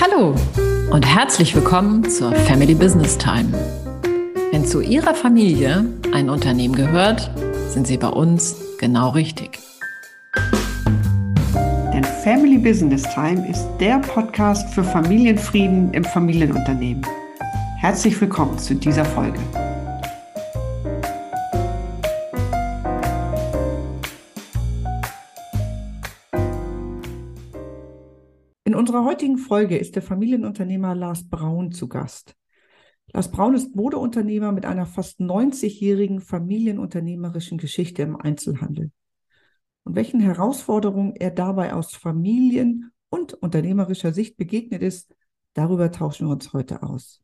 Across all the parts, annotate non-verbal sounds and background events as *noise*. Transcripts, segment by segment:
Hallo und herzlich willkommen zur Family Business Time. Wenn zu Ihrer Familie ein Unternehmen gehört, sind Sie bei uns genau richtig. Denn Family Business Time ist der Podcast für Familienfrieden im Familienunternehmen. Herzlich willkommen zu dieser Folge. Unserer heutigen Folge ist der Familienunternehmer Lars Braun zu Gast. Lars Braun ist Modeunternehmer mit einer fast 90-jährigen familienunternehmerischen Geschichte im Einzelhandel. Und welchen Herausforderungen er dabei aus Familien- und unternehmerischer Sicht begegnet ist, darüber tauschen wir uns heute aus.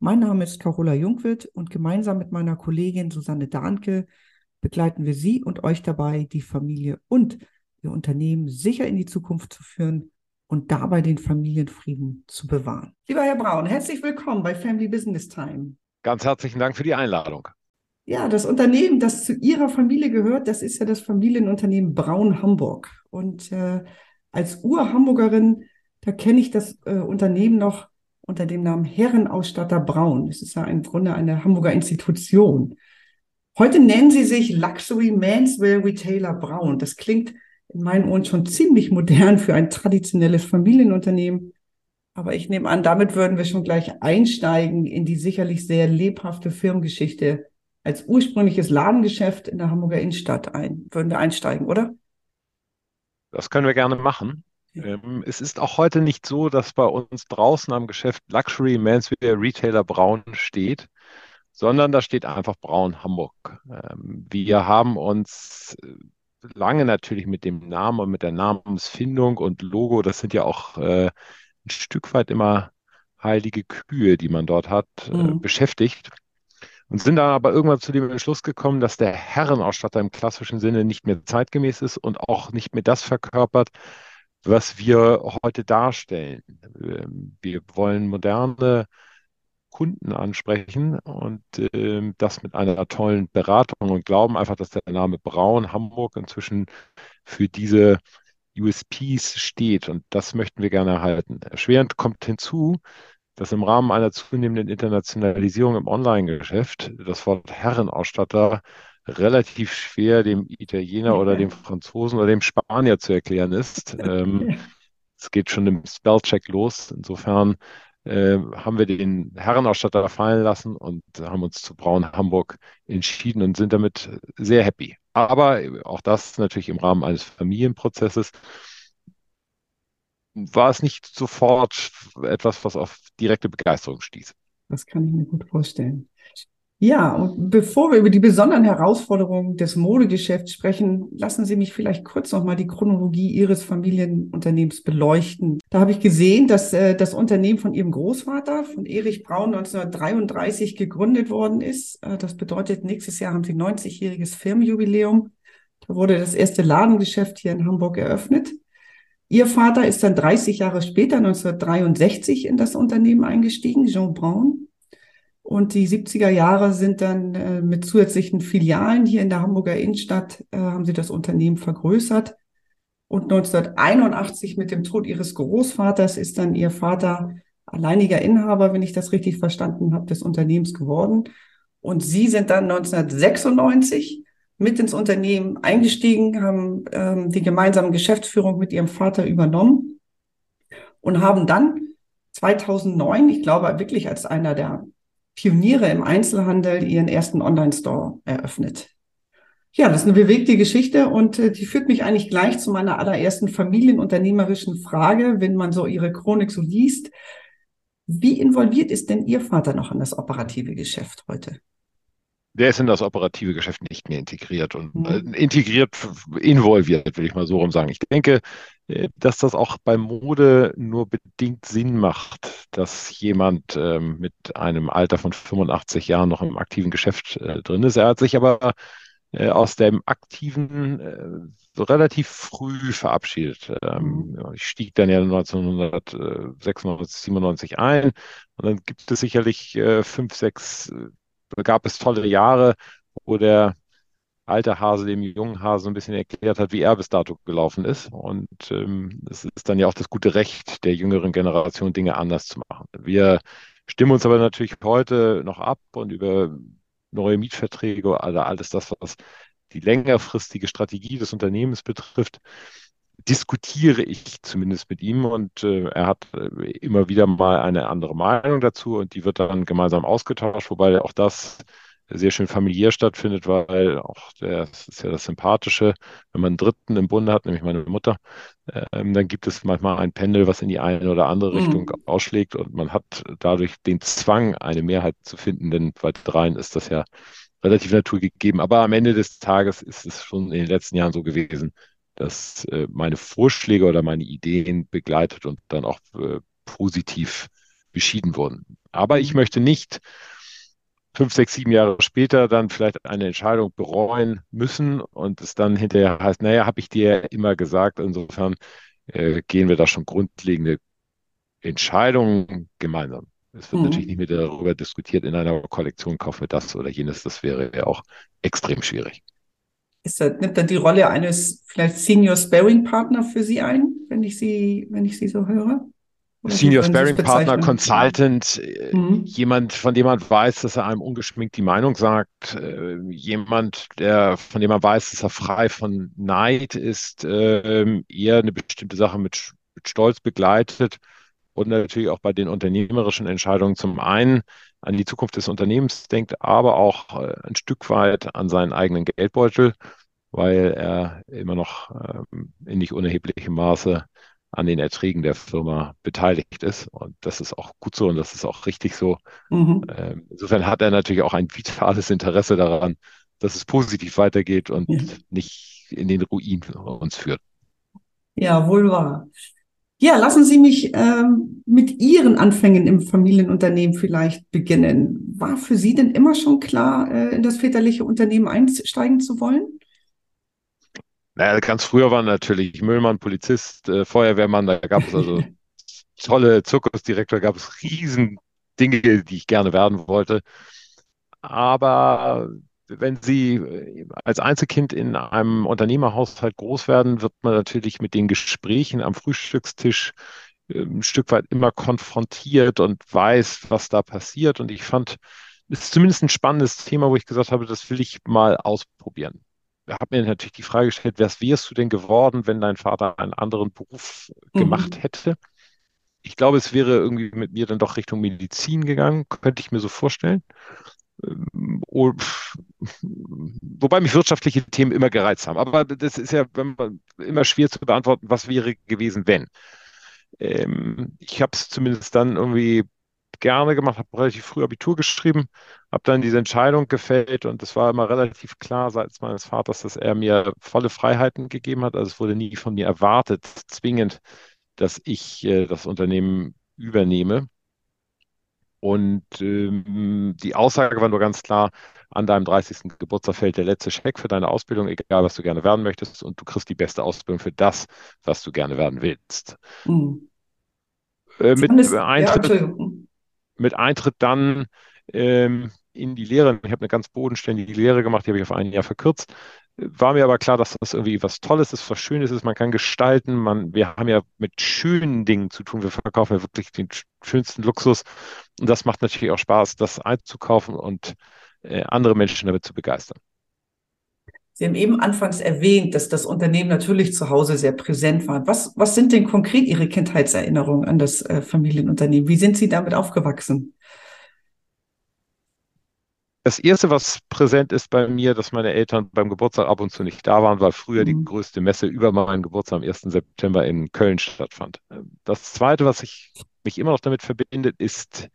Mein Name ist Carola Jungwirth und gemeinsam mit meiner Kollegin Susanne Dahnke begleiten wir Sie und euch dabei, die Familie und Ihr Unternehmen sicher in die Zukunft zu führen und dabei den Familienfrieden zu bewahren. Lieber Herr Braun, herzlich willkommen bei Family Business Time. Ganz herzlichen Dank für die Einladung. Ja, das Unternehmen, das zu Ihrer Familie gehört, das ist ja das Familienunternehmen Braun Hamburg. Und äh, als Ur-Hamburgerin, da kenne ich das äh, Unternehmen noch unter dem Namen Herrenausstatter Braun. Es ist ja im Grunde eine Hamburger Institution. Heute nennen sie sich Luxury Manswear Retailer Braun. Das klingt in meinen Ohren schon ziemlich modern für ein traditionelles Familienunternehmen. Aber ich nehme an, damit würden wir schon gleich einsteigen in die sicherlich sehr lebhafte Firmengeschichte als ursprüngliches Ladengeschäft in der Hamburger Innenstadt ein. Würden wir einsteigen, oder? Das können wir gerne machen. Ähm, es ist auch heute nicht so, dass bei uns draußen am Geschäft Luxury Manswear Retailer Braun steht, sondern da steht einfach Braun Hamburg. Ähm, wir haben uns äh, lange natürlich mit dem Namen und mit der Namensfindung und Logo, das sind ja auch äh, ein Stück weit immer heilige Kühe, die man dort hat, äh, mhm. äh, beschäftigt. Und sind dann aber irgendwann zu dem Entschluss gekommen, dass der Herrenausstatter im klassischen Sinne nicht mehr zeitgemäß ist und auch nicht mehr das verkörpert, was wir heute darstellen. Ähm, wir wollen moderne Kunden ansprechen und äh, das mit einer tollen Beratung und glauben einfach, dass der Name Braun Hamburg inzwischen für diese USPs steht und das möchten wir gerne erhalten. Erschwerend kommt hinzu, dass im Rahmen einer zunehmenden Internationalisierung im Online-Geschäft das Wort Herrenausstatter relativ schwer dem Italiener oder dem Franzosen oder dem Spanier zu erklären ist. *laughs* Ähm, es geht schon im Spellcheck los. Insofern äh, haben wir den Herrenausstatter fallen lassen und haben uns zu Braun Hamburg entschieden und sind damit sehr happy. Aber auch das natürlich im Rahmen eines Familienprozesses war es nicht sofort etwas, was auf direkte Begeisterung stieß. Das kann ich mir gut vorstellen. Ja, und bevor wir über die besonderen Herausforderungen des Modegeschäfts sprechen, lassen Sie mich vielleicht kurz nochmal die Chronologie Ihres Familienunternehmens beleuchten. Da habe ich gesehen, dass äh, das Unternehmen von Ihrem Großvater, von Erich Braun, 1933 gegründet worden ist. Äh, das bedeutet, nächstes Jahr haben Sie 90-jähriges Firmenjubiläum. Da wurde das erste Ladengeschäft hier in Hamburg eröffnet. Ihr Vater ist dann 30 Jahre später, 1963, in das Unternehmen eingestiegen, Jean Braun. Und die 70er Jahre sind dann äh, mit zusätzlichen Filialen hier in der Hamburger Innenstadt, äh, haben sie das Unternehmen vergrößert. Und 1981 mit dem Tod ihres Großvaters ist dann ihr Vater alleiniger Inhaber, wenn ich das richtig verstanden habe, des Unternehmens geworden. Und sie sind dann 1996 mit ins Unternehmen eingestiegen, haben ähm, die gemeinsame Geschäftsführung mit ihrem Vater übernommen und haben dann 2009, ich glaube wirklich als einer der Pioniere im Einzelhandel ihren ersten Online-Store eröffnet. Ja, das ist eine bewegte Geschichte und äh, die führt mich eigentlich gleich zu meiner allerersten familienunternehmerischen Frage, wenn man so Ihre Chronik so liest. Wie involviert ist denn Ihr Vater noch in das operative Geschäft heute? der ist in das operative Geschäft nicht mehr integriert und mhm. äh, integriert, involviert, will ich mal so rum sagen. Ich denke, dass das auch bei Mode nur bedingt Sinn macht, dass jemand ähm, mit einem Alter von 85 Jahren noch im aktiven Geschäft äh, drin ist. Er hat sich aber äh, aus dem aktiven äh, relativ früh verabschiedet. Ähm, mhm. ich stieg dann ja 1996, 97 ein und dann gibt es sicherlich äh, fünf, sechs gab es tolle Jahre, wo der alte Hase dem jungen Hase ein bisschen erklärt hat, wie er bis dato gelaufen ist. Und ähm, es ist dann ja auch das gute Recht der jüngeren Generation, Dinge anders zu machen. Wir stimmen uns aber natürlich heute noch ab und über neue Mietverträge oder alles das, was die längerfristige Strategie des Unternehmens betrifft, diskutiere ich zumindest mit ihm und äh, er hat äh, immer wieder mal eine andere Meinung dazu und die wird dann gemeinsam ausgetauscht, wobei auch das sehr schön familiär stattfindet, weil auch der, das ist ja das Sympathische, wenn man einen Dritten im Bunde hat, nämlich meine Mutter, ähm, dann gibt es manchmal ein Pendel, was in die eine oder andere Richtung mhm. ausschlägt und man hat dadurch den Zwang, eine Mehrheit zu finden, denn bei dreien ist das ja relativ naturgegeben. Aber am Ende des Tages ist es schon in den letzten Jahren so gewesen, dass äh, meine Vorschläge oder meine Ideen begleitet und dann auch äh, positiv beschieden wurden. Aber ich mhm. möchte nicht fünf, sechs, sieben Jahre später dann vielleicht eine Entscheidung bereuen müssen und es dann hinterher heißt, naja, habe ich dir immer gesagt. Insofern äh, gehen wir da schon grundlegende Entscheidungen gemeinsam. Es wird mhm. natürlich nicht mehr darüber diskutiert, in einer Kollektion kaufen wir das oder jenes. Das wäre ja auch extrem schwierig. Ist das, nimmt dann die Rolle eines vielleicht Senior Sparing Partner für Sie ein, wenn ich Sie, wenn ich Sie so höre? Senior Sparing Partner, Consultant, äh, mhm. jemand, von dem man weiß, dass er einem ungeschminkt die Meinung sagt, äh, jemand, der, von dem man weiß, dass er frei von Neid ist, äh, eher eine bestimmte Sache mit, mit Stolz begleitet und natürlich auch bei den unternehmerischen Entscheidungen zum einen an die Zukunft des Unternehmens denkt, aber auch äh, ein Stück weit an seinen eigenen Geldbeutel, weil er immer noch ähm, in nicht unerheblichem Maße an den Erträgen der Firma beteiligt ist. Und das ist auch gut so und das ist auch richtig so. Mhm. Ähm, insofern hat er natürlich auch ein vitales Interesse daran, dass es positiv weitergeht und ja. nicht in den Ruin uns führt. Ja, wohl wahr. Ja, lassen Sie mich ähm, mit Ihren Anfängen im Familienunternehmen vielleicht beginnen. War für Sie denn immer schon klar, äh, in das väterliche Unternehmen einsteigen zu wollen? Naja, ganz früher waren natürlich Müllmann, Polizist, äh, Feuerwehrmann, da gab es also *laughs* tolle Zirkusdirektor, gab es riesen Dinge, die ich gerne werden wollte. Aber wenn Sie äh, als Einzelkind in einem Unternehmerhaushalt groß werden, wird man natürlich mit den Gesprächen am Frühstückstisch ähm, ein Stück weit immer konfrontiert und weiß, was da passiert. Und ich fand, es ist zumindest ein spannendes Thema, wo ich gesagt habe, das will ich mal ausprobieren. Ich habe mir natürlich die Frage gestellt, was wärst du denn geworden, wenn dein Vater einen anderen Beruf gemacht mhm. hätte? Ich glaube, es wäre irgendwie mit mir dann doch Richtung Medizin gegangen, könnte ich mir so vorstellen. Ähm, wobei mich wirtschaftliche Themen immer gereizt haben. Aber das ist ja immer schwer zu beantworten, was wäre gewesen, wenn. Ähm, ich habe es zumindest dann irgendwie gerne gemacht, habe relativ früh Abitur geschrieben, habe dann diese Entscheidung gefällt und es war immer relativ klar seitens meines Vaters, dass er mir volle Freiheiten gegeben hat. Also es wurde nie von mir erwartet, zwingend, dass ich äh, das Unternehmen übernehme. Und ähm, die Aussage war nur ganz klar, an deinem 30. Geburtstag fällt der letzte Scheck für deine Ausbildung, egal was du gerne werden möchtest, und du kriegst die beste Ausbildung für das, was du gerne werden willst. Mhm. Äh, mit, Eintritt, ja, mit Eintritt dann ähm, in die Lehre, ich habe eine ganz bodenständige Lehre gemacht, die habe ich auf ein Jahr verkürzt, war mir aber klar, dass das irgendwie was Tolles ist, was Schönes ist. Man kann gestalten. Man, wir haben ja mit schönen Dingen zu tun. Wir verkaufen ja wirklich den schönsten Luxus. Und das macht natürlich auch Spaß, das einzukaufen und äh, andere Menschen damit zu begeistern. Sie haben eben anfangs erwähnt, dass das Unternehmen natürlich zu Hause sehr präsent war. Was, was sind denn konkret Ihre Kindheitserinnerungen an das äh, Familienunternehmen? Wie sind Sie damit aufgewachsen? Das erste, was präsent ist bei mir, dass meine Eltern beim Geburtstag ab und zu nicht da waren, weil früher mhm. die größte Messe über meinen Geburtstag am 1. September in Köln stattfand. Das zweite, was ich mich immer noch damit verbindet, ist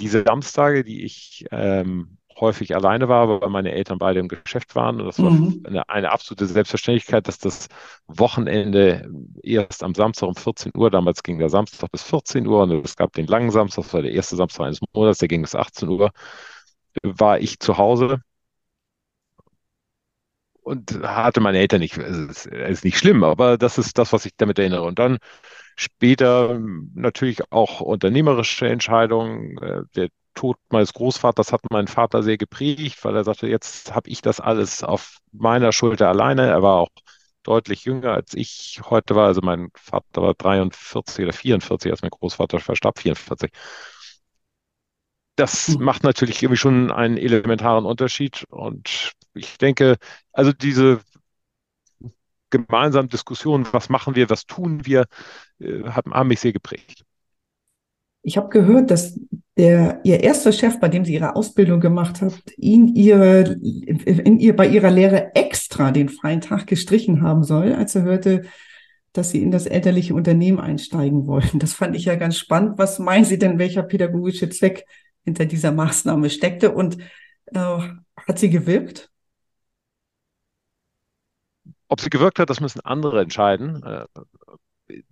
diese Samstage, die ich ähm, häufig alleine war, weil meine Eltern beide im Geschäft waren. Und das war mhm. eine, eine, absolute Selbstverständlichkeit, dass das Wochenende erst am Samstag um 14 Uhr, damals ging der Samstag bis 14 Uhr und es gab den langen Samstag, das war der erste Samstag eines Monats, der ging bis 18 Uhr war ich zu Hause und hatte meine Eltern nicht. Es ist, ist nicht schlimm, aber das ist das, was ich damit erinnere. Und dann später natürlich auch unternehmerische Entscheidungen. Äh, der Tod meines Großvaters hat meinen Vater sehr geprägt, weil er sagte, jetzt habe ich das alles auf meiner Schulter alleine. Er war auch deutlich jünger als ich heute war. Also mein Vater war 43 oder 44, als mein Großvater verstarb, 44. Das hm. macht natürlich irgendwie schon einen elementaren Unterschied. Und ich denke, also diese gemeinsamen Diskussionen, was machen wir, was tun wir, äh, haben mich sehr geprägt. Ich habe gehört, dass der, Ihr erster Chef, bei dem Sie Ihre Ausbildung gemacht haben, ihn ihre, in ihr, bei Ihrer Lehre extra den freien Tag gestrichen haben soll, als er hörte, dass Sie in das elterliche Unternehmen einsteigen wollen. Das fand ich ja ganz spannend. Was meinen Sie denn, welcher pädagogische Zweck hinter dieser Maßnahme steckte und äh, hat sie gewirkt? Ob sie gewirkt hat, das müssen andere entscheiden.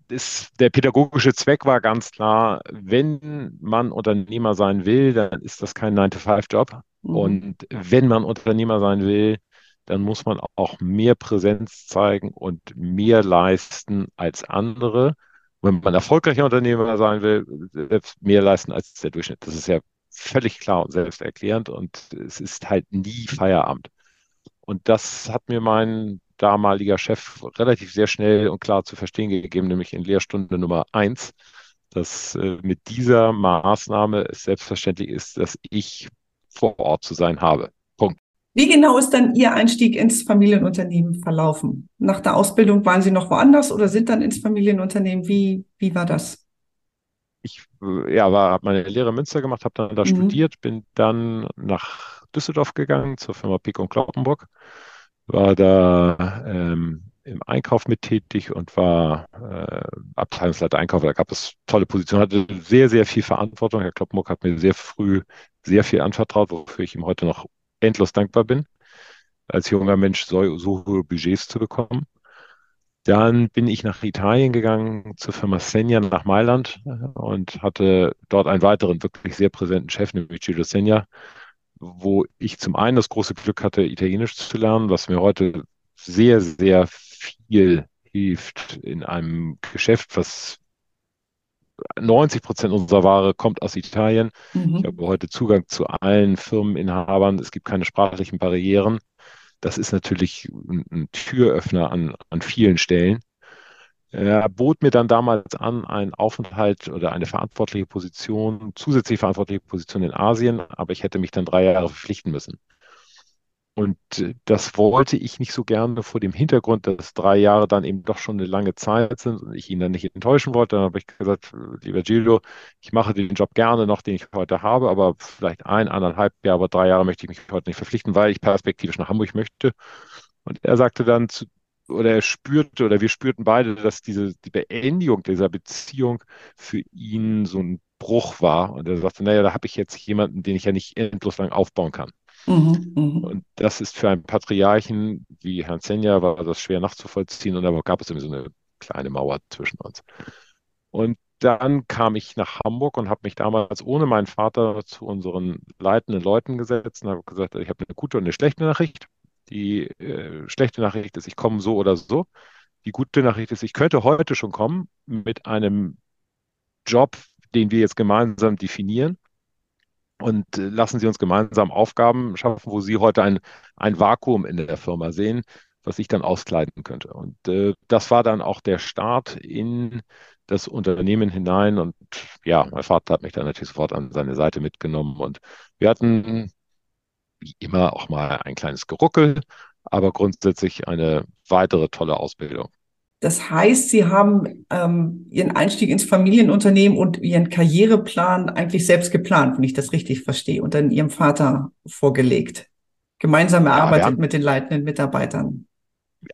Ist, der pädagogische Zweck war ganz klar, wenn man Unternehmer sein will, dann ist das kein 9-to-5-Job. Mhm. Und wenn man Unternehmer sein will, dann muss man auch mehr Präsenz zeigen und mehr leisten als andere. Wenn man erfolgreicher Unternehmer sein will, selbst mehr leisten als der Durchschnitt. Das ist ja völlig klar und selbsterklärend und es ist halt nie Feierabend. Und das hat mir mein damaliger Chef relativ sehr schnell und klar zu verstehen gegeben, nämlich in Lehrstunde Nummer eins, dass äh, mit dieser Maßnahme es selbstverständlich ist, dass ich vor Ort zu sein habe. Punkt. Wie genau ist dann Ihr Einstieg ins Familienunternehmen verlaufen? Nach der Ausbildung waren Sie noch woanders oder sind dann ins Familienunternehmen? Wie, wie war das? Ich äh, ja, habe meine Lehre in Münster gemacht, habe dann da mhm. studiert, bin dann nach Düsseldorf gegangen zur Firma Pick und Kloppenburg war da ähm, im Einkauf mit tätig und war äh, Abteilungsleiter Einkauf. Da gab es tolle Positionen, hatte sehr, sehr viel Verantwortung. Herr Kloppenburg hat mir sehr früh sehr viel anvertraut, wofür ich ihm heute noch endlos dankbar bin, als junger Mensch so, so hohe Budgets zu bekommen. Dann bin ich nach Italien gegangen zur Firma Senja nach Mailand äh, und hatte dort einen weiteren wirklich sehr präsenten Chef, nämlich Gildo Senja, wo ich zum einen das große Glück hatte, Italienisch zu lernen, was mir heute sehr, sehr viel hilft in einem Geschäft, was 90 Prozent unserer Ware kommt aus Italien. Mhm. Ich habe heute Zugang zu allen Firmeninhabern. Es gibt keine sprachlichen Barrieren. Das ist natürlich ein, Türöffner an, an vielen Stellen. Er bot mir dann damals an, einen Aufenthalt oder eine verantwortliche Position, zusätzliche verantwortliche Position in Asien, aber ich hätte mich dann drei Jahre verpflichten müssen. Und äh, das wollte ich nicht so gerne vor dem Hintergrund, dass drei Jahre dann eben doch schon eine lange Zeit sind und ich ihn dann nicht enttäuschen wollte. Dann habe ich gesagt, lieber Gildo, ich mache den Job gerne noch, den ich heute habe, aber vielleicht ein, anderthalb Jahre, aber drei Jahre möchte ich mich heute nicht verpflichten, weil ich perspektivisch nach Hamburg möchte. Und er sagte dann zu, oder er spürte oder wir spürten beide, dass diese die Beendigung dieser Beziehung für ihn so ein Bruch war. Und er sagte, naja, da habe ich jetzt jemanden, den ich ja nicht endlos lang aufbauen kann. Mhm, mh. Und das ist für einen Patriarchen wie Herrn Senja war das schwer nachzuvollziehen und da gab es irgendwie so eine kleine Mauer zwischen uns. Und dann kam ich nach Hamburg und habe mich damals ohne meinen Vater zu unseren leitenden Leuten gesetzt und habe gesagt, ich habe eine gute und eine schlechte Nachricht. Die äh, schlechte Nachricht ist, ich komme so oder so. Die gute Nachricht ist, ich könnte heute schon kommen mit einem Job, den wir jetzt gemeinsam definieren. Und äh, lassen Sie uns gemeinsam Aufgaben schaffen, wo Sie heute ein, ein Vakuum in der Firma sehen, was ich dann auskleiden könnte. Und äh, das war dann auch der Start in das Unternehmen hinein. Und ja, mein Vater hat mich dann natürlich sofort an seine Seite mitgenommen. Und wir hatten wie immer auch mal ein kleines Geruckel, aber grundsätzlich eine weitere tolle Ausbildung. Das heißt, Sie haben ähm, Ihren Einstieg ins Familienunternehmen und Ihren Karriereplan eigentlich selbst geplant, wenn ich das richtig verstehe, und dann Ihrem Vater vorgelegt. Gemeinsam erarbeitet ja, haben, mit den leitenden Mitarbeitern.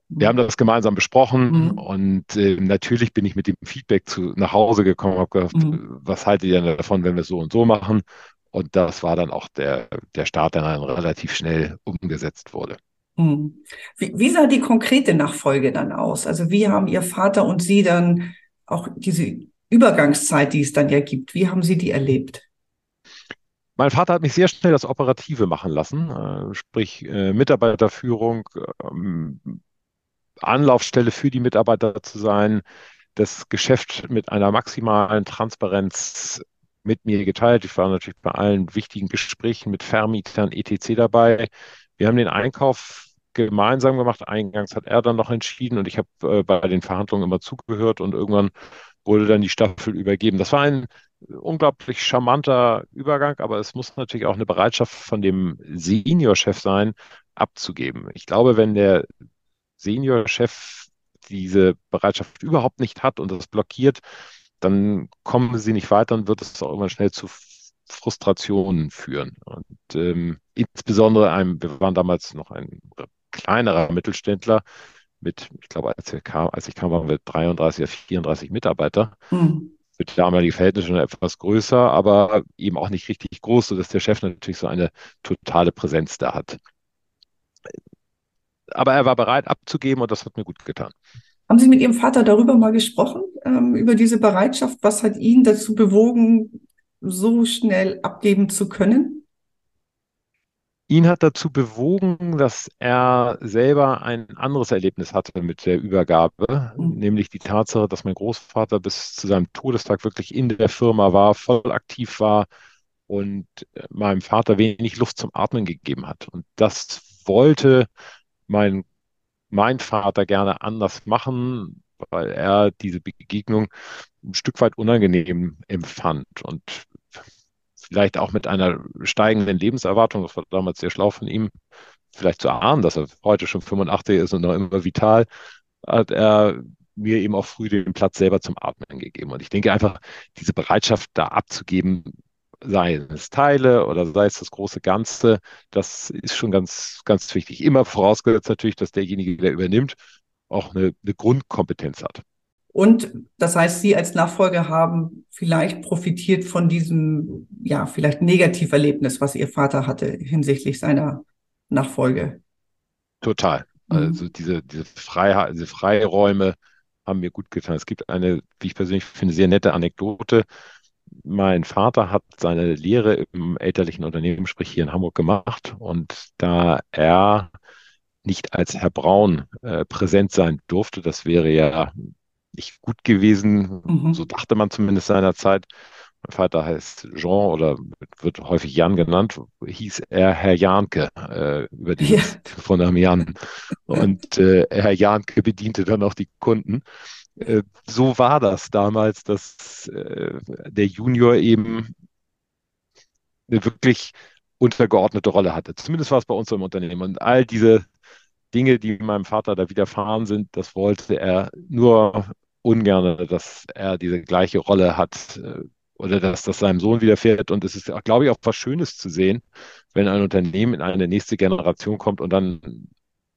Wir haben das gemeinsam besprochen mhm. und äh, natürlich bin ich mit dem Feedback zu, nach Hause gekommen, habe gesagt, mhm. was haltet ihr davon, wenn wir es so und so machen? Und das war dann auch der, der Start, der dann relativ schnell umgesetzt wurde. Hm. Wie, wie sah die konkrete Nachfolge dann aus? Also wie haben Ihr Vater und Sie dann auch diese Übergangszeit, die es dann ja gibt, wie haben Sie die erlebt? Mein Vater hat mich sehr schnell das Operative machen lassen, äh, sprich äh, Mitarbeiterführung, ähm, Anlaufstelle für die Mitarbeiter zu sein, das Geschäft mit einer maximalen Transparenz mit mir geteilt. Ich war natürlich bei allen wichtigen Gesprächen mit Vermietern etc. dabei. Wir haben den Einkauf gemeinsam gemacht. Eingangs hat er dann noch entschieden und ich habe äh, bei den Verhandlungen immer zugehört und irgendwann wurde dann die Staffel übergeben. Das war ein unglaublich charmanter Übergang, aber es muss natürlich auch eine Bereitschaft von dem Seniorchef sein, abzugeben. Ich glaube, wenn der Seniorchef diese Bereitschaft überhaupt nicht hat und das blockiert, dann kommen sie nicht weiter und wird es auch immer schnell zu Frustrationen führen. Und ähm, insbesondere einem, wir waren damals noch ein kleinerer Mittelständler mit, ich glaube, als, kam, als ich kam, waren wir 33 oder 34 Mitarbeiter. Mhm. Für damalige Verhältnisse schon etwas größer, aber eben auch nicht richtig groß, sodass der Chef natürlich so eine totale Präsenz da hat. Aber er war bereit abzugeben und das hat mir gut getan. Haben Sie mit Ihrem Vater darüber mal gesprochen, ähm, über diese Bereitschaft? Was hat ihn dazu bewogen, so schnell abgeben zu können? Ihn hat dazu bewogen, dass er selber ein anderes Erlebnis hatte mit der Übergabe, mhm. nämlich die Tatsache, dass mein Großvater bis zu seinem Todestag wirklich in der Firma war, voll aktiv war und äh, meinem Vater wenig Luft zum Atmen gegeben hat. Und das wollte mein, mein Vater gerne anders machen, weil er diese Begegnung ein Stück weit unangenehm empfand. Und vielleicht auch mit einer steigenden Lebenserwartung, das war damals sehr schlau von ihm, vielleicht zu ahnen, dass er heute schon 85 ist und noch immer vital, hat er mir eben auch früh den Platz selber zum Atmen gegeben. Und ich denke einfach, diese Bereitschaft da abzugeben, sei es Teile oder sei es das große Ganze, das ist schon ganz, ganz wichtig. Immer vorausgesetzt natürlich, dass derjenige, der übernimmt, auch eine, eine Grundkompetenz hat. Und das heißt, Sie als Nachfolger haben vielleicht profitiert von diesem, ja, vielleicht Negativerlebnis, was Ihr Vater hatte hinsichtlich seiner Nachfolge. Total. Mhm. Also diese, diese, Freiheit, diese Freiräume haben mir gut getan. Es gibt eine, wie ich persönlich finde, sehr nette Anekdote. Mein Vater hat seine Lehre im elterlichen Unternehmen, sprich hier in Hamburg, gemacht. Und da er nicht als Herr Braun äh, präsent sein durfte, das wäre ja nicht gut gewesen. Mhm. So dachte man zumindest seinerzeit. Mein Vater heißt Jean oder wird häufig Jan genannt, hieß er Herr Janke äh, über die ja. von Jan. Und äh, Herr Janke bediente dann auch die Kunden. Äh, so war das damals, dass äh, der Junior eben eine wirklich untergeordnete Rolle hatte. Zumindest war es bei uns im Unternehmen. Und all diese Dinge, die meinem Vater da widerfahren sind, das wollte er nur ungern, dass er diese gleiche Rolle hat äh, oder dass das seinem Sohn widerfährt. Und es ist, glaube ich, auch was Schönes zu sehen, wenn ein Unternehmen in eine nächste Generation kommt und dann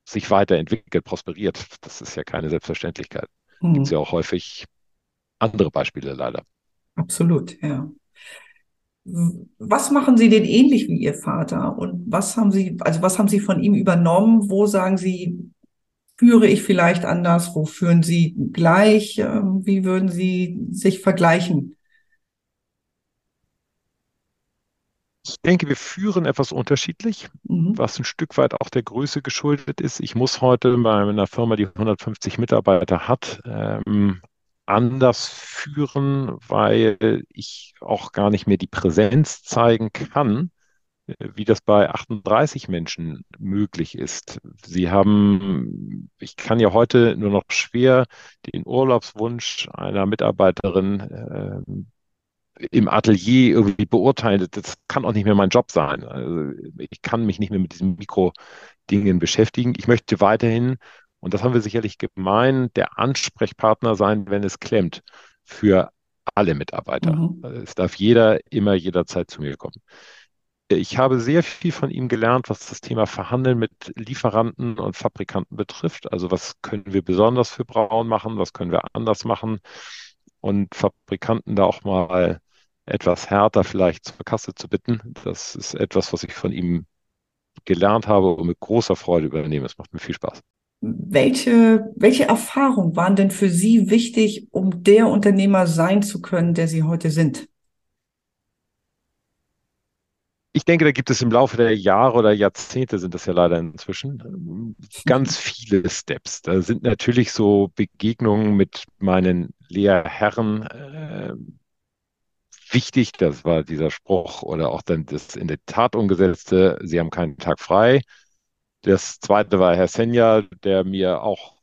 sich weiterentwickelt, prosperiert. Das ist ja keine Selbstverständlichkeit. Mhm. Gibt es ja auch häufig andere Beispiele leider. Absolut, ja. Was machen Sie denn ähnlich wie Ihr Vater? Und was haben Sie, also was haben Sie von ihm übernommen? Wo sagen Sie, führe ich vielleicht anders? Wo führen Sie gleich? Ähm, wie würden Sie sich vergleichen? Ich denke, wir führen etwas unterschiedlich, mhm. was ein Stück weit auch der Größe geschuldet ist. Ich muss heute bei einer Firma, die 150 Mitarbeiter hat, ähm, anders führen, weil ich auch gar nicht mehr die Präsenz zeigen kann, wie das bei 38 Menschen möglich ist. Sie haben, ich kann ja heute nur noch schwer den Urlaubswunsch einer Mitarbeiterin äh, im Atelier irgendwie beurteilen. Das kann auch nicht mehr mein Job sein. Also ich kann mich nicht mehr mit diesen Mikrodingen beschäftigen. Ich möchte weiterhin, und das haben wir sicherlich gemein, der Ansprechpartner sein, wenn es klemmt, für alle Mitarbeiter. Mhm. Es darf jeder immer jederzeit zu mir kommen. Ich habe sehr viel von ihm gelernt, was das Thema Verhandeln mit Lieferanten und Fabrikanten betrifft. Also was können wir besonders für Braun machen, was können wir anders machen und Fabrikanten da auch mal etwas härter vielleicht zur Kasse zu bitten. Das ist etwas, was ich von ihm gelernt habe und mit großer Freude übernehme. Es macht mir viel Spaß. Welche, welche Erfahrungen waren denn für Sie wichtig, um der Unternehmer sein zu können, der Sie heute sind? Ich denke, da gibt es im Laufe der Jahre oder Jahrzehnte sind das ja leider inzwischen ganz viele Steps. Da sind natürlich so Begegnungen mit meinen Lehrherren, äh, wichtig. Das war dieser Spruch oder auch dann das in der Tat umgesetzte, Sie haben keinen Tag frei. Das zweite war Herr Senja, der mir auch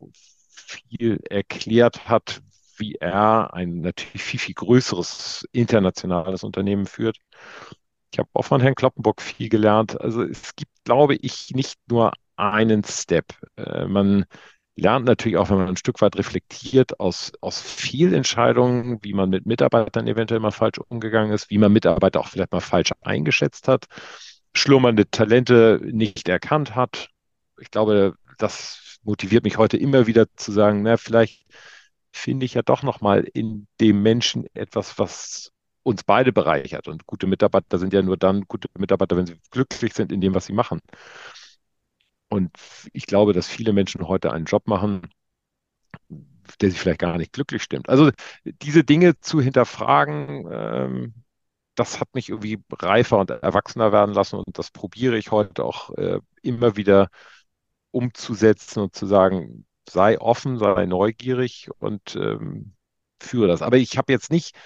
viel erklärt hat, wie er ein natürlich viel, viel größeres internationales Unternehmen führt. Ich habe auch von Herrn Kloppenburg viel gelernt. Also es gibt, glaube ich, nicht nur einen Step. Äh, man lernt natürlich auch, wenn man ein Stück weit reflektiert, aus, aus Fehlentscheidungen, wie man mit Mitarbeitern eventuell mal falsch umgegangen ist, wie man Mitarbeiter auch vielleicht mal falsch eingeschätzt hat, schlummernde Talente nicht erkannt hat. Ich glaube, das motiviert mich heute immer wieder zu sagen, na, vielleicht finde ich ja doch nochmal in dem Menschen etwas, was uns beide bereichert. Und gute Mitarbeiter sind ja nur dann gute Mitarbeiter, wenn sie glücklich sind in dem, was sie machen. Und ich glaube, dass viele Menschen heute einen Job machen, der sich vielleicht gar nicht glücklich stimmt. Also diese Dinge zu hinterfragen, ähm, das hat mich irgendwie reifer und erwachsener werden lassen und das probiere ich heute auch äh, immer wieder umzusetzen und zu sagen, sei offen, sei neugierig und ähm, führe das. Aber ich habe jetzt nicht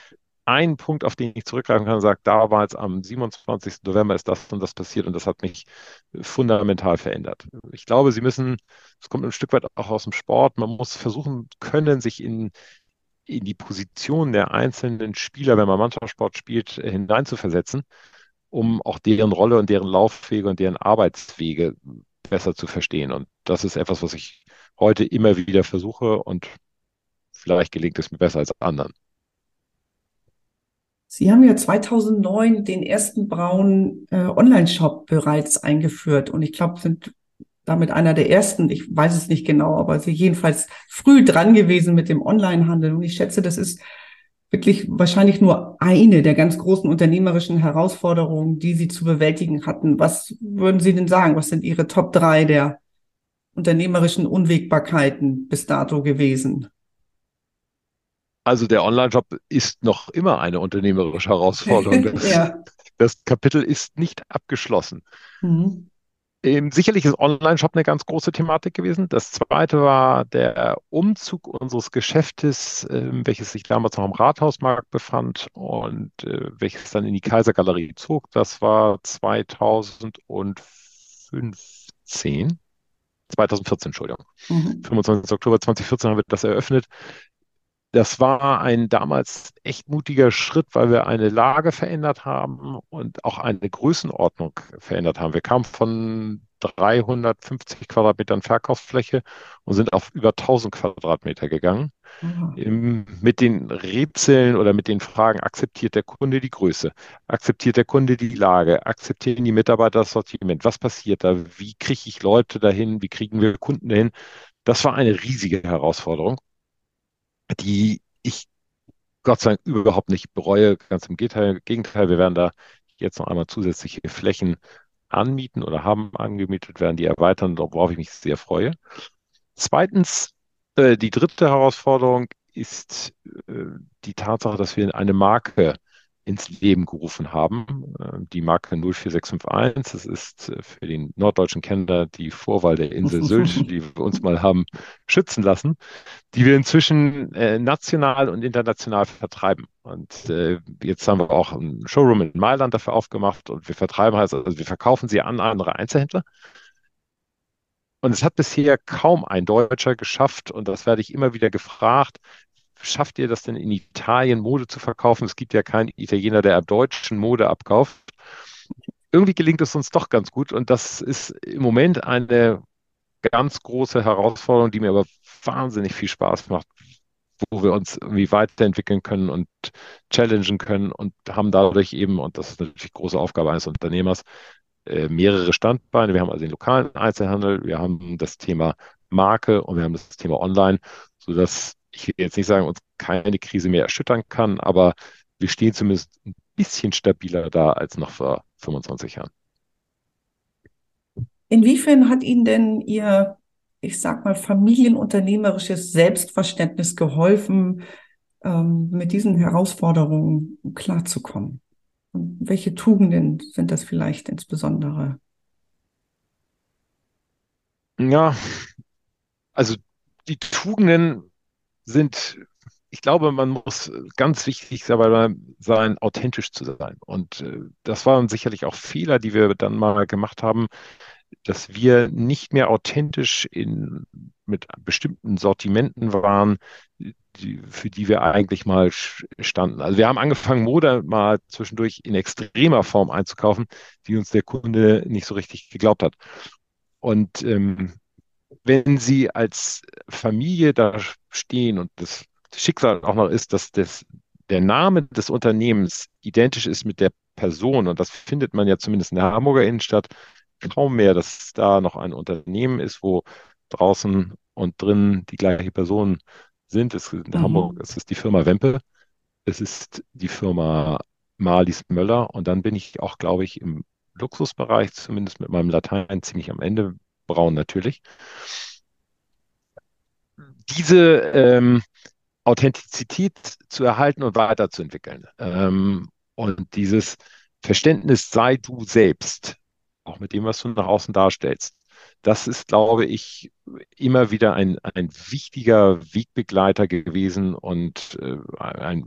einen Punkt, auf den ich zurückgreifen kann und sage, da war jetzt am 27. November ist das und das passiert und das hat mich fundamental verändert. Ich glaube, Sie müssen, es kommt ein Stück weit auch aus dem Sport, man muss versuchen können, sich in, in die Position der einzelnen Spieler, wenn man Mannschaftssport spielt, hineinzuversetzen, um auch deren Rolle und deren Laufwege und deren Arbeitswege besser zu verstehen. Und das ist etwas, was ich heute immer wieder versuche und vielleicht gelingt es mir besser als anderen. Sie haben ja 2009 den ersten braunen äh, Online-Shop bereits eingeführt und ich glaube, sind damit einer der ersten, ich weiß es nicht genau, aber Sie jedenfalls früh dran gewesen mit dem Online-Handel und ich schätze, das ist wirklich wahrscheinlich nur eine der ganz großen unternehmerischen Herausforderungen, die Sie zu bewältigen hatten. Was würden Sie denn sagen? Was sind Ihre Top drei der unternehmerischen Unwägbarkeiten bis dato gewesen? Also der Online-Job ist noch immer eine unternehmerische Herausforderung. *laughs* Das, ja. das Kapitel ist nicht abgeschlossen. Mhm. Ähm, sicherlich ist Online-Shop eine ganz große Thematik gewesen. Das zweite war der Umzug unseres Geschäftes, äh, welches sich damals noch am Rathausmarkt befand und äh, welches dann in die Kaisergalerie zog. Das war 2015. 2014, Entschuldigung. Mhm. 25. Oktober 2014 haben wir das eröffnet. Das war ein damals echt mutiger Schritt, weil wir eine Lage verändert haben und auch eine Größenordnung verändert haben. Wir kamen von 350 Quadratmetern Verkaufsfläche und sind auf über 1000 Quadratmeter gegangen. Mhm. Mit den Rätseln oder mit den Fragen, akzeptiert der Kunde die Größe? Akzeptiert der Kunde die Lage? Akzeptieren die Mitarbeiter das Sortiment? Was passiert da? Wie kriege ich Leute dahin? Wie kriegen wir Kunden dahin? Das war eine riesige Herausforderung die ich Gott sei Dank überhaupt nicht bereue. Ganz im Gegenteil, wir werden da jetzt noch einmal zusätzliche Flächen anmieten oder haben angemietet, werden die erweitern, worauf ich mich sehr freue. Zweitens, äh, die dritte Herausforderung ist äh, die Tatsache, dass wir eine Marke ins Leben gerufen haben. Äh, die Marke 04651, das ist äh, für den norddeutschen Kenner die Vorwahl der Insel *laughs* Sylt, die wir uns mal haben schützen lassen, die wir inzwischen äh, national und international vertreiben. Und äh, jetzt haben wir auch ein Showroom in Mailand dafür aufgemacht und wir vertreiben also, also wir verkaufen sie an andere Einzelhändler. Und es hat bisher kaum ein Deutscher geschafft, und das werde ich immer wieder gefragt, schafft ihr das denn in Italien Mode zu verkaufen? Es gibt ja keinen Italiener, der ab deutschen Mode abkauft. Irgendwie gelingt es uns doch ganz gut und das ist im Moment eine ganz große Herausforderung, die mir aber wahnsinnig viel Spaß macht, wo wir uns irgendwie weiterentwickeln können und challengen können und haben dadurch eben, und das ist natürlich große Aufgabe eines Unternehmers, äh, mehrere Standbeine. Wir haben also den lokalen Einzelhandel, wir haben das Thema Marke und wir haben das Thema Online, sodass ich will jetzt nicht sagen, uns keine Krise mehr erschüttern kann, aber wir stehen zumindest ein bisschen stabiler da als noch vor 25 Jahren. Inwiefern hat Ihnen denn Ihr, ich sag mal, familienunternehmerisches Selbstverständnis geholfen, ähm, mit diesen Herausforderungen klarzukommen? Und welche Tugenden sind das vielleicht insbesondere? Ja, also die Tugenden sind ich glaube, man muss ganz wichtig dabei sein, authentisch zu sein. Und äh, das waren sicherlich auch Fehler, die wir dann mal gemacht haben, dass wir nicht mehr authentisch in, mit bestimmten Sortimenten waren, die, für die wir eigentlich mal standen. Also wir haben angefangen, Mode mal zwischendurch in extremer Form einzukaufen, die uns der Kunde nicht so richtig geglaubt hat. Und ähm, wenn Sie als Familie da stehen und das Schicksal auch noch ist, dass das, der Name des Unternehmens identisch ist mit der Person, und das findet man ja zumindest in der Hamburger Innenstadt kaum mehr, dass da noch ein Unternehmen ist, wo draußen und drinnen die gleiche Person sind. Es, in mhm. Hamburg es ist die Firma Wempe, es ist die Firma Marlies Möller und dann bin ich auch, glaube ich, im Luxusbereich, zumindest mit meinem Latein, ziemlich am Ende, Braun natürlich. Diese ähm, Authentizität zu erhalten und weiterzuentwickeln ähm, und dieses Verständnis, sei du selbst, auch mit dem, was du nach außen darstellst, das ist, glaube ich, immer wieder ein, ein wichtiger Wegbegleiter gewesen und äh, ein,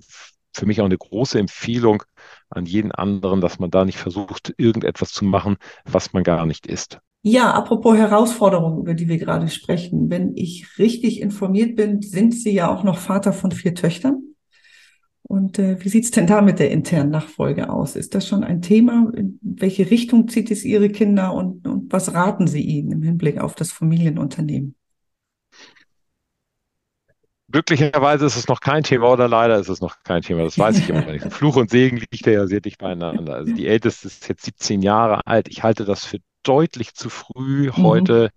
für mich auch eine große Empfehlung an jeden anderen, dass man da nicht versucht, irgendetwas zu machen, was man gar nicht ist. Ja, apropos Herausforderungen, über die wir gerade sprechen. Wenn ich richtig informiert bin, sind Sie ja auch noch Vater von vier Töchtern. Und äh, wie sieht's denn da mit der internen Nachfolge aus? Ist das schon ein Thema? In welche Richtung zieht es Ihre Kinder und, und was raten Sie ihnen im Hinblick auf das Familienunternehmen? Glücklicherweise ist es noch kein Thema oder leider ist es noch kein Thema. Das weiß ich immer nicht. *laughs* Fluch und Segen liegt ja sehr dicht beieinander. Also die Älteste ist jetzt 17 Jahre alt. Ich halte das für deutlich zu früh, mhm. heute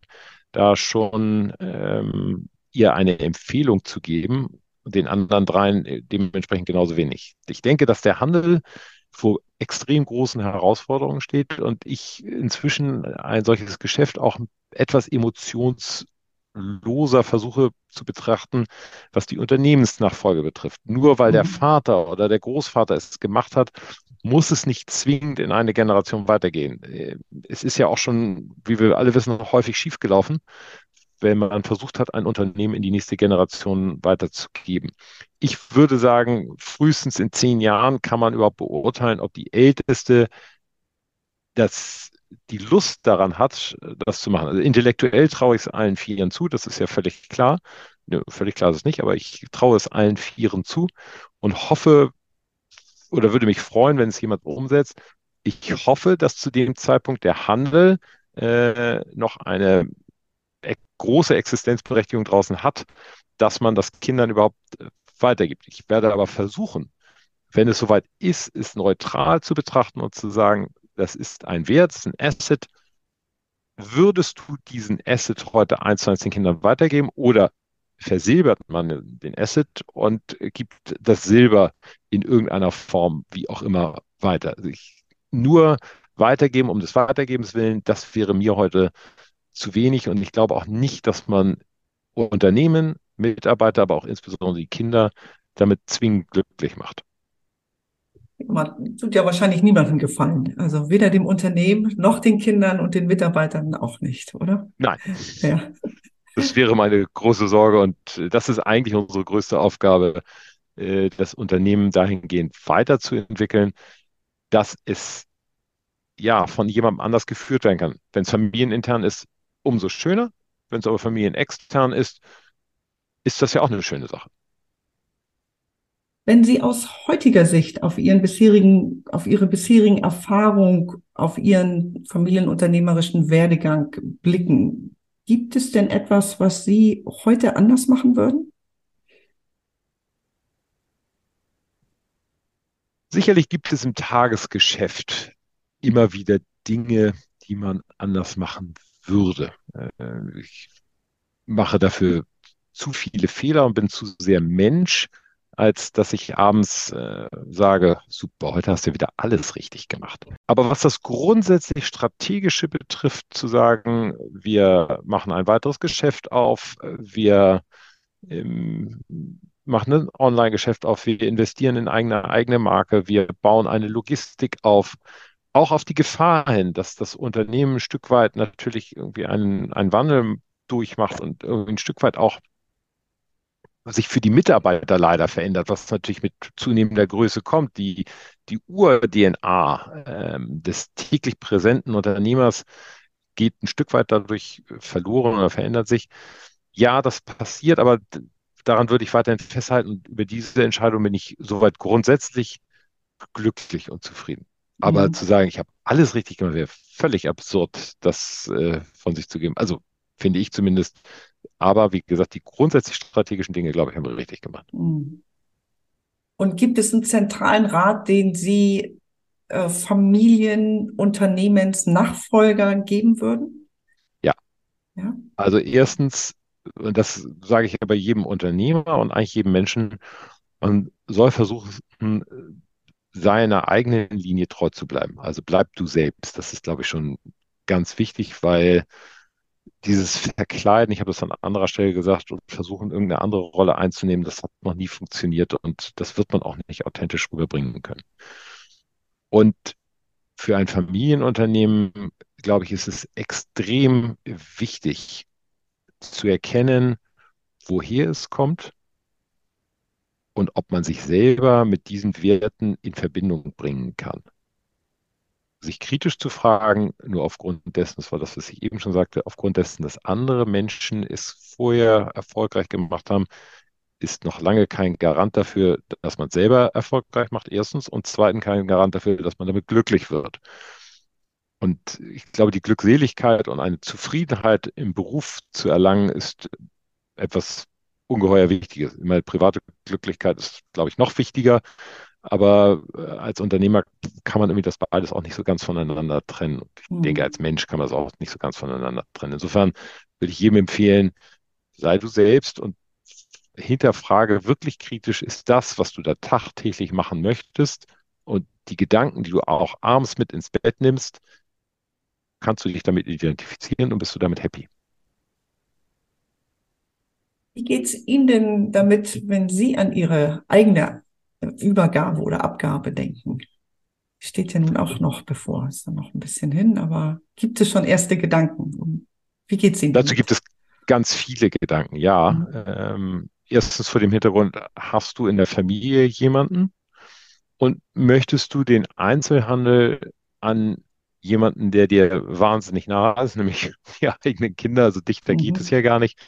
da schon ähm, ihr eine Empfehlung zu geben den anderen dreien äh, dementsprechend genauso wenig. Ich denke, dass der Handel vor extrem großen Herausforderungen steht und ich inzwischen ein solches Geschäft auch etwas emotionsloser versuche zu betrachten, was die Unternehmensnachfolge betrifft. Nur weil der mhm. Vater oder der Großvater es gemacht hat, muss es nicht zwingend in eine Generation weitergehen. Äh, es ist ja auch schon, wie wir alle wissen, häufig schiefgelaufen wenn man versucht hat, ein Unternehmen in die nächste Generation weiterzugeben. Ich würde sagen, frühestens in zehn Jahren kann man überhaupt beurteilen, ob die Älteste das, die Lust daran hat, das zu machen. Also intellektuell traue ich es allen Vieren zu, das ist ja völlig klar. Ja, völlig klar ist es nicht, aber ich traue es allen Vieren zu und hoffe oder würde mich freuen, wenn es jemand umsetzt. Ich hoffe, dass zu dem Zeitpunkt der Handel äh, noch eine große Existenzberechtigung draußen hat, dass man das Kindern überhaupt äh, weitergibt. Ich werde aber versuchen, wenn es soweit ist, es neutral zu betrachten und zu sagen, das ist ein Wert, das ist ein Asset. Würdest du diesen Asset heute eins zu eins den Kindern weitergeben oder versilbert man den Asset und gibt das Silber in irgendeiner Form, wie auch immer, weiter? Also ich, nur weitergeben um des Weitergebens willen, das wäre mir heute zu wenig und ich glaube auch nicht, dass man Unternehmen, Mitarbeiter, aber auch insbesondere die Kinder damit zwingend glücklich macht. Man tut ja wahrscheinlich niemandem gefallen. Also weder dem Unternehmen noch den Kindern und den Mitarbeitern auch nicht, oder? Nein. Ja. Das wäre meine große Sorge und das ist eigentlich unsere größte Aufgabe, äh, das Unternehmen dahingehend weiterzuentwickeln, dass es ja von jemandem anders geführt werden kann. Wenn es familienintern ist, umso schöner. Wenn es aber familienextern ist, ist das ja auch eine schöne Sache. Wenn Sie aus heutiger Sicht auf Ihren bisherigen, auf Ihre bisherigen Erfahrung, auf Ihren familienunternehmerischen Werdegang blicken, gibt es denn etwas, was Sie heute anders machen würden? Sicherlich gibt es im Tagesgeschäft immer wieder Dinge, die man anders machen würde. Äh, ich mache dafür zu viele Fehler und bin zu sehr Mensch, als dass ich abends äh, sage, super, heute hast du wieder alles richtig gemacht. Aber was das grundsätzlich Strategische betrifft, zu sagen, wir machen ein weiteres Geschäft auf, wir ähm, machen ein Online-Geschäft auf, wir investieren in eigene, eigene Marke, wir bauen eine Logistik auf, auch auf die Gefahr hin, dass das Unternehmen ein Stück weit natürlich irgendwie einen, einen Wandel durchmacht und ein Stück weit auch sich für die Mitarbeiter leider verändert, was natürlich mit zunehmender Größe kommt. Die, die Ur-DNA ähm, des täglich präsenten Unternehmers geht ein Stück weit dadurch verloren oder verändert sich. Ja, das passiert, aber daran würde ich weiterhin festhalten. Über diese Entscheidung bin ich soweit grundsätzlich glücklich und zufrieden. Aber mhm. zu sagen, ich habe alles richtig gemacht, wäre völlig absurd, das äh, von sich zu geben. Also finde ich zumindest. Aber wie gesagt, die grundsätzlich strategischen Dinge, glaube ich, haben wir richtig gemacht. Mhm. Und gibt es einen zentralen Rat, den Sie äh, Familien, Unternehmensnachfolgern geben würden? Ja. ja. Also erstens, und das sage ich ja bei jedem Unternehmer und eigentlich jedem Menschen, man soll versuchen, seiner eigenen Linie treu zu bleiben. Also bleib du selbst. Das ist, glaube ich, schon ganz wichtig, weil dieses Verkleiden, ich habe das an anderer Stelle gesagt, und versuchen, irgendeine andere Rolle einzunehmen, das hat noch nie funktioniert und das wird man auch nicht authentisch rüberbringen können. Und für ein Familienunternehmen, glaube ich, ist es extrem wichtig zu erkennen, woher es kommt und ob man sich selber mit diesen Werten in Verbindung bringen kann. Sich kritisch zu fragen, nur aufgrund dessen, das war das, was ich eben schon sagte, aufgrund dessen, dass andere Menschen es vorher erfolgreich gemacht haben, ist noch lange kein Garant dafür, dass man selber erfolgreich macht, erstens, und zweitens kein Garant dafür, dass man damit glücklich wird. Und ich glaube, die Glückseligkeit und eine Zufriedenheit im Beruf zu erlangen, ist etwas ungeheuer Wichtiges. Ich meine, private Glücklichkeit ist, glaube ich, noch wichtiger. Aber äh, als Unternehmer kann man irgendwie das beides auch nicht so ganz voneinander trennen. Und ich mhm. denke, als Mensch kann man es auch nicht so ganz voneinander trennen. Insofern würde ich jedem empfehlen, sei du selbst und hinterfrage wirklich kritisch, ist das, was du da tagtäglich machen möchtest und die Gedanken, die du auch abends mit ins Bett nimmst, kannst du dich damit identifizieren und bist du damit happy. Wie geht es Ihnen denn damit, wenn Sie an Ihre eigene Übergabe oder Abgabe denken? Steht ja nun auch noch bevor, ist dann noch ein bisschen hin, aber gibt es schon erste Gedanken? Wie geht es Ihnen? Dazu gibt es ganz viele Gedanken, ja. Mhm. Ähm, erstens vor dem Hintergrund, hast du in der Familie jemanden und möchtest du den Einzelhandel an jemanden, der dir wahnsinnig nah ist, nämlich *laughs* die eigenen Kinder, also dichter mhm. geht es ja gar nicht,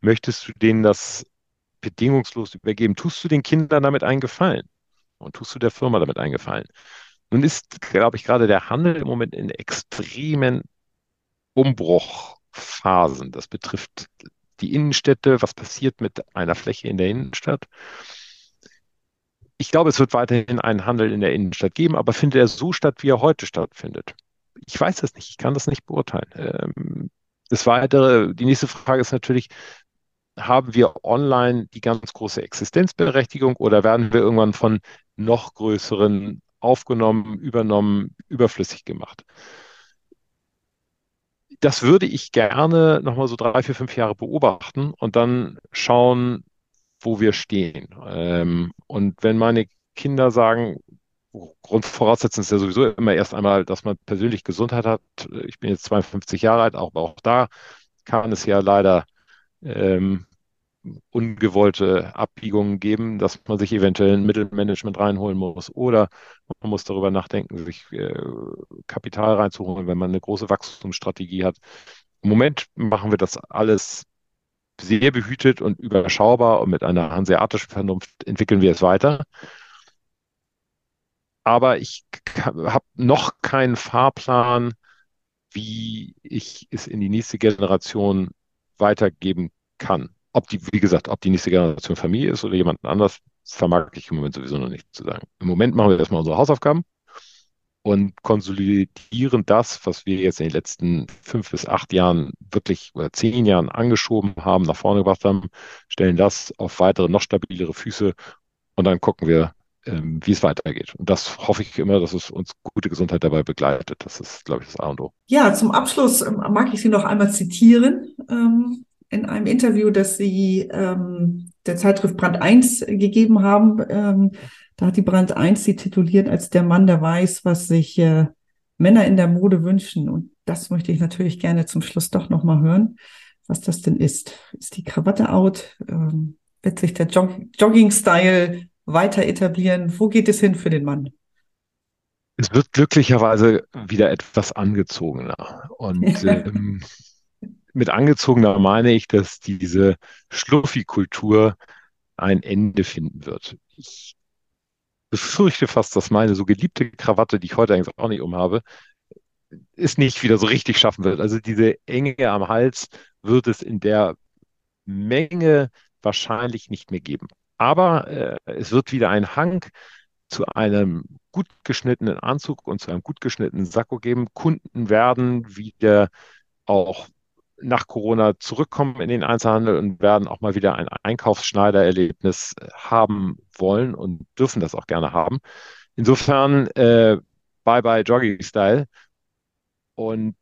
möchtest du denen das bedingungslos übergeben? Tust du den Kindern damit einen Gefallen? Und tust du der Firma damit einen Gefallen? Nun ist, glaube ich, gerade der Handel im Moment in extremen Umbruchphasen. Das betrifft die Innenstädte. Was passiert mit einer Fläche in der Innenstadt? Ich glaube, es wird weiterhin einen Handel in der Innenstadt geben, aber findet er so statt, wie er heute stattfindet? Ich weiß das nicht. Ich kann das nicht beurteilen. Ähm, das weitere, die nächste Frage ist natürlich, haben wir online die ganz große Existenzberechtigung oder werden wir irgendwann von noch größeren aufgenommen, übernommen, überflüssig gemacht? Das würde ich gerne nochmal so drei, vier, fünf Jahre beobachten und dann schauen, wo wir stehen. Ähm, und wenn meine Kinder sagen, Grundvoraussetzung ist ja sowieso immer erst einmal, dass man persönlich Gesundheit hat. Ich bin jetzt 52 Jahre alt, aber auch da kann es ja leider ähm, ungewollte Abbiegungen geben, dass man sich eventuell ein Mittelmanagement reinholen muss oder man muss darüber nachdenken, sich äh, Kapital reinzuholen, wenn man eine große Wachstumsstrategie hat. Im Moment machen wir das alles sehr behütet und überschaubar und mit einer hanseatischen Vernunft entwickeln wir es weiter. Aber ich habe noch keinen Fahrplan, wie ich es in die nächste Generation weitergeben kann. Ob die, wie gesagt, ob die nächste Generation Familie ist oder jemand anders, vermag ich im Moment sowieso noch nicht zu sagen. Im Moment machen wir erstmal unsere Hausaufgaben und konsolidieren das, was wir jetzt in den letzten fünf bis acht Jahren wirklich oder zehn Jahren angeschoben haben, nach vorne gebracht haben, stellen das auf weitere, noch stabilere Füße und dann gucken wir, ähm, wie es weitergeht. Und das hoffe ich immer, dass es uns gute Gesundheit dabei begleitet. Das ist, glaube ich, das A und O. Ja, zum Abschluss ähm, mag ich Sie noch einmal zitieren. Ähm, in einem Interview, das Sie ähm, der Zeitschrift Brand 1 gegeben haben. Ähm, da hat die Brand 1 sie tituliert als der Mann, der weiß, was sich äh, Männer in der Mode wünschen. Und das möchte ich natürlich gerne zum Schluss doch nochmal hören, was das denn ist. Ist die Krawatte out? Ähm, Wird sich der Jog Jogging-Style weiter etablieren? Wo geht es hin für den Mann? Es wird glücklicherweise wieder etwas angezogener. Und *laughs* ähm, mit angezogener meine ich, dass diese Schluffi-Kultur ein Ende finden wird. Ich befürchte fast, dass meine so geliebte Krawatte, die ich heute eigentlich auch nicht umhabe, es nicht wieder so richtig schaffen wird. Also diese Enge am Hals wird es in der Menge wahrscheinlich nicht mehr geben. Aber äh, es wird wieder ein Hang zu einem gut geschnittenen Anzug und zu einem gut geschnittenen Sakko geben. Kunden werden wieder auch nach Corona zurückkommen in den Einzelhandel und werden auch mal wieder ein Einkaufsschneidererlebnis haben wollen und dürfen das auch gerne haben. Insofern, äh, bye bye Jogging Style. Und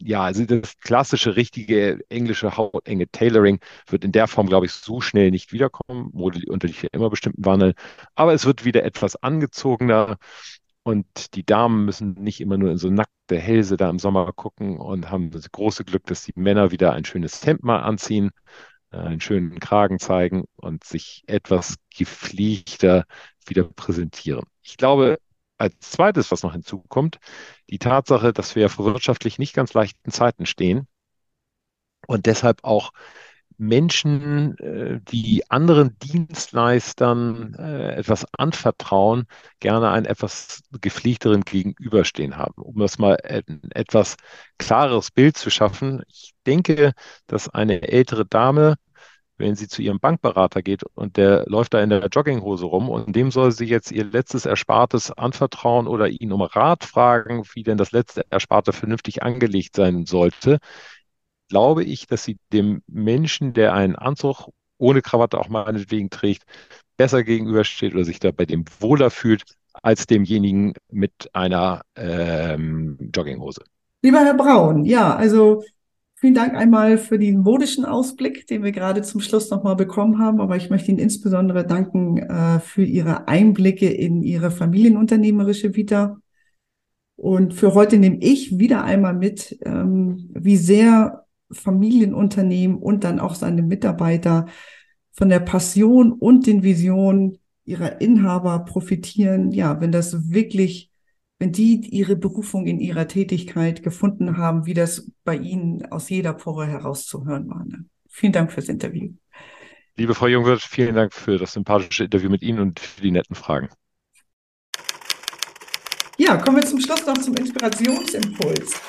ja, also das klassische, richtige englische hautenge Tailoring wird in der Form, glaube ich, so schnell nicht wiederkommen. Mode unterliegt ja immer bestimmten Wandel. Aber es wird wieder etwas angezogener. Und die Damen müssen nicht immer nur in so nackte Hälse da im Sommer gucken und haben das große Glück, dass die Männer wieder ein schönes Hemd mal anziehen, äh, einen schönen Kragen zeigen und sich etwas gepflegter wieder präsentieren. Ich glaube, als zweites, was noch hinzukommt, die Tatsache, dass wir vor wirtschaftlich nicht ganz leichten Zeiten stehen und deshalb auch Menschen, äh, die anderen Dienstleistern äh, etwas anvertrauen, gerne einen etwas gepflegteren Gegenüberstehen haben. Um das mal ein etwas klares Bild zu schaffen. Ich denke, dass eine ältere Dame, wenn sie zu ihrem Bankberater geht und der läuft da in der Jogginghose rum und dem soll sie jetzt ihr letztes Erspartes anvertrauen oder ihn um Rat fragen, wie denn das letzte Ersparte vernünftig angelegt sein sollte, glaube ich, dass sie dem Menschen, der einen Anzug ohne Krawatte auch meinetwegen trägt, besser gegenübersteht oder sich da bei dem wohler fühlt, als demjenigen mit einer ähm, Jogginghose. Lieber Herr Braun, ja, also vielen Dank einmal für den modischen Ausblick, den wir gerade zum Schluss nochmal bekommen haben. Aber ich möchte Ihnen insbesondere danken äh, für Ihre Einblicke in Ihre familienunternehmerische Vita. Und für heute nehme ich wieder einmal mit, ähm, wie sehr Familienunternehmen und dann auch seine Mitarbeiter von der Passion und den Visionen ihrer Inhaber profitieren. Ja, wenn das wirklich, wenn die ihre Berufung in ihrer Tätigkeit gefunden haben, wie das bei Ihnen aus jeder Pore herauszuhören war. Ne? Vielen Dank fürs Interview. Liebe Frau Jungwirth, vielen Dank für das sympathische Interview mit Ihnen und für die netten Fragen. Ja, kommen wir zum Schluss noch zum Inspirationsimpuls.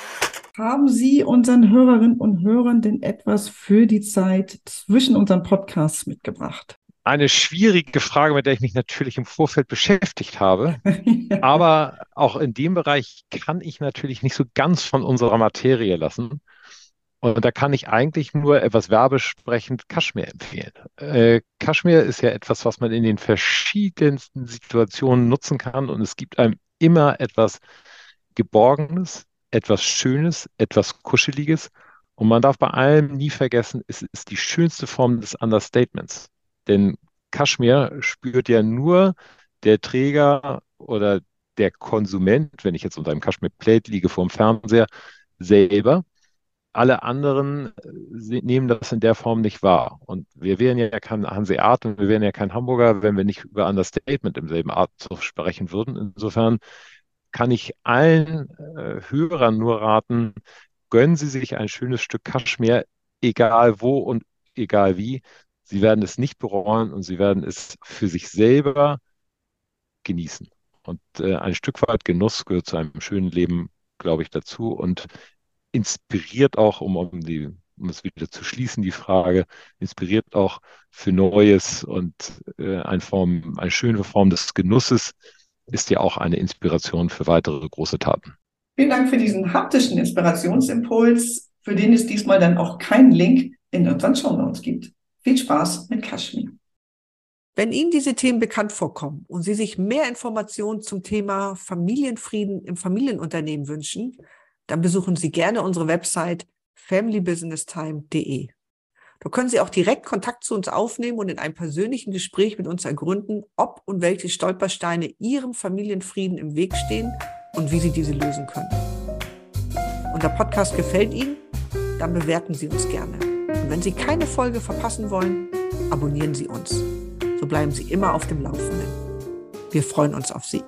Haben Sie unseren Hörerinnen und Hörern denn etwas für die Zeit zwischen unseren Podcasts mitgebracht? Eine schwierige Frage, mit der ich mich natürlich im Vorfeld beschäftigt habe. Aber auch in dem Bereich kann ich natürlich nicht so ganz von unserer Materie lassen. Und da kann ich eigentlich nur etwas werbesprechend Kaschmir empfehlen. Äh, Kaschmir ist ja etwas, was man in den verschiedensten Situationen nutzen kann. Und es gibt einem immer etwas Geborgenes, etwas Schönes, etwas Kuscheliges. Und man darf bei allem nie vergessen, es ist die schönste Form des Understatements. Denn Kaschmir spürt ja nur der Träger oder der Konsument, wenn ich jetzt unter einem Kaschmir-Plate liege vor dem Fernseher, selber. Alle anderen äh, nehmen das in der Form nicht wahr. Und wir wären ja kein Hanseat und wir wären ja kein Hamburger, wenn wir nicht über Understatement im selben Art sprechen würden. Insofern kann ich allen äh, Hörern nur raten, gönnen Sie sich ein schönes Stück Kaschmir, egal wo und egal wie. Sie werden es nicht bereuen und Sie werden es für sich selber genießen. Und äh, ein Stück weit Genuss gehört zu einem schönen Leben, glaube ich, dazu und inspiriert auch, um, um, die, um es wieder zu schließen, die Frage, inspiriert auch für Neues und äh, eine Form, eine schöne Form des Genusses, ist ja auch eine Inspiration für weitere große Taten. Vielen Dank für diesen haptischen Inspirationsimpuls, für den es diesmal dann auch keinen Link in unseren Show Notes gibt. Viel Spaß mit Kaschmir. Wenn Ihnen diese Themen bekannt vorkommen und Sie sich mehr Informationen zum Thema Familienfrieden im Familienunternehmen wünschen, dann besuchen Sie gerne unsere Website familybusinesstime.de. Da können Sie auch direkt Kontakt zu uns aufnehmen und in einem persönlichen Gespräch mit uns ergründen, ob und welche Stolpersteine Ihrem Familienfrieden im Weg stehen und wie Sie diese lösen können. Unser Podcast gefällt Ihnen? Dann bewerten Sie uns gerne. Wenn Sie keine Folge verpassen wollen, abonnieren Sie uns. So bleiben Sie immer auf dem Laufenden. Wir freuen uns auf Sie.